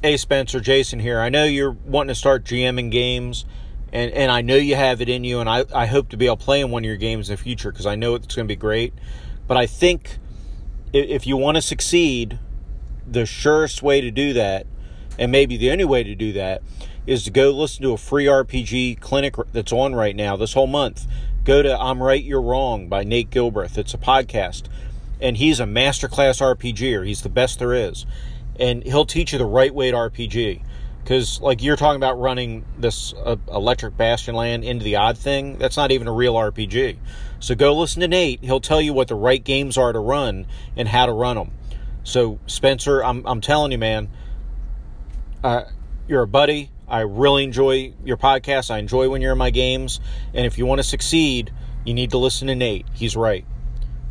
Hey Spencer, Jason here. I know you're wanting to start GMing games, and, and I know you have it in you, and I, I hope to be able to play in one of your games in the future because I know it's going to be great. But I think if you want to succeed, the surest way to do that, and maybe the only way to do that, is to go listen to a free RPG clinic that's on right now this whole month. Go to I'm Right, You're Wrong by Nate Gilbreth. It's a podcast, and he's a masterclass RPGer. He's the best there is, and he'll teach you the right way to RPG. Because, like you're talking about running this uh, Electric Bastionland into the odd thing, that's not even a real RPG. So go listen to Nate. He'll tell you what the right games are to run and how to run them. So, Spencer, I'm, I'm telling you, man, uh, you're a buddy. I really enjoy your podcast. I enjoy when you're in my games. And if you want to succeed, you need to listen to Nate. He's right.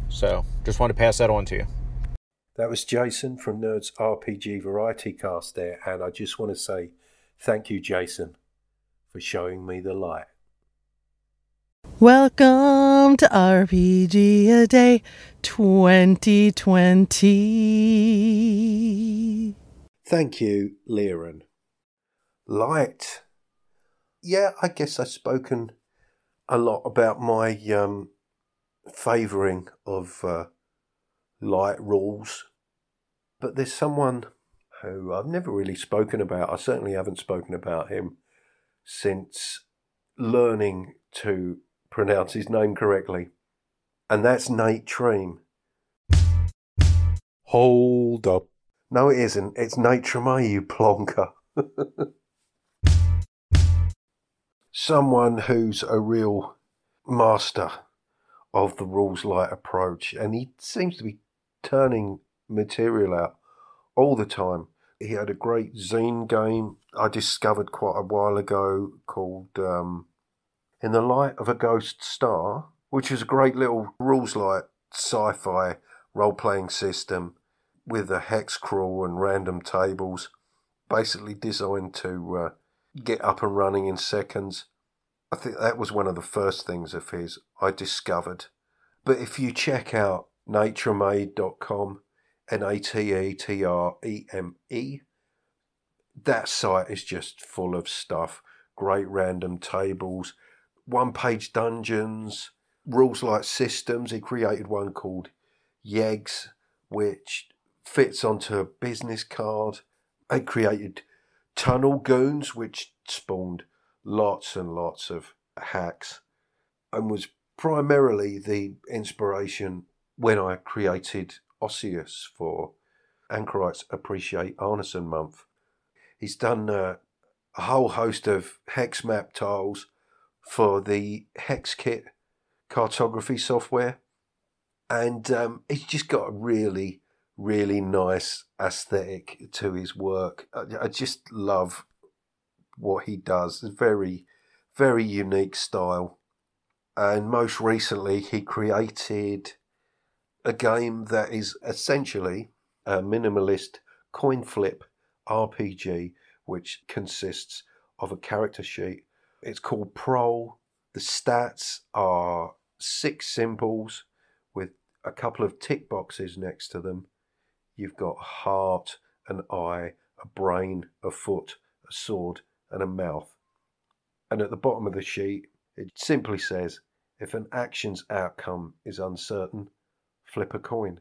So just want to pass that on to you. That was Jason from Nerds RPG Variety Cast there. And I just want to say thank you, Jason, for showing me the light. Welcome to RPG A Day 2020. Thank you, Lieren. Light. Yeah, I guess I've spoken a lot about my um, favouring of uh, light rules, but there's someone who I've never really spoken about. I certainly haven't spoken about him since learning to pronounce his name correctly, and that's Nate Treem. Hold up. No, it isn't. It's Nate Tremay, you plonker. Someone who's a real master of the rules light approach, and he seems to be turning material out all the time. He had a great zine game I discovered quite a while ago called um, In the Light of a Ghost Star, which is a great little rules light sci fi role playing system with a hex crawl and random tables, basically designed to uh, get up and running in seconds. I think that was one of the first things of his I discovered. But if you check out natetreme.com, N A T E T R E M E, that site is just full of stuff. Great random tables, one page dungeons, rules like systems. He created one called Yegs, which fits onto a business card. He created Tunnel Goons, which spawned lots and lots of hacks and was primarily the inspiration when I created Osseous for Anchorites Appreciate Arneson Month. He's done uh, a whole host of hex map tiles for the Hex Kit cartography software, and um, he's just got a really, really nice aesthetic to his work. I, I just love what he does. It's very, very unique style. And most recently, he created a game that is essentially a minimalist coin flip RPG, which consists of a character sheet. It's called Prole. The stats are six symbols with a couple of tick boxes next to them. You've got heart, an eye, a brain, a foot, a sword, and a mouth. And at the bottom of the sheet, it simply says if an action's outcome is uncertain, flip a coin.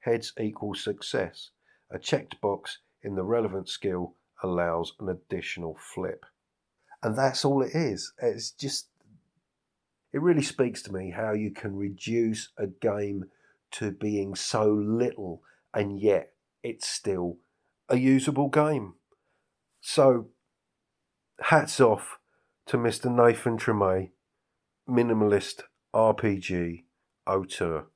Heads equals success. A checked box in the relevant skill allows an additional flip. And that's all it is. It's just, it really speaks to me how you can reduce a game to being so little and yet it's still a usable game. So, hats off to Mr. Nathan Tremay, minimalist RPG auteur.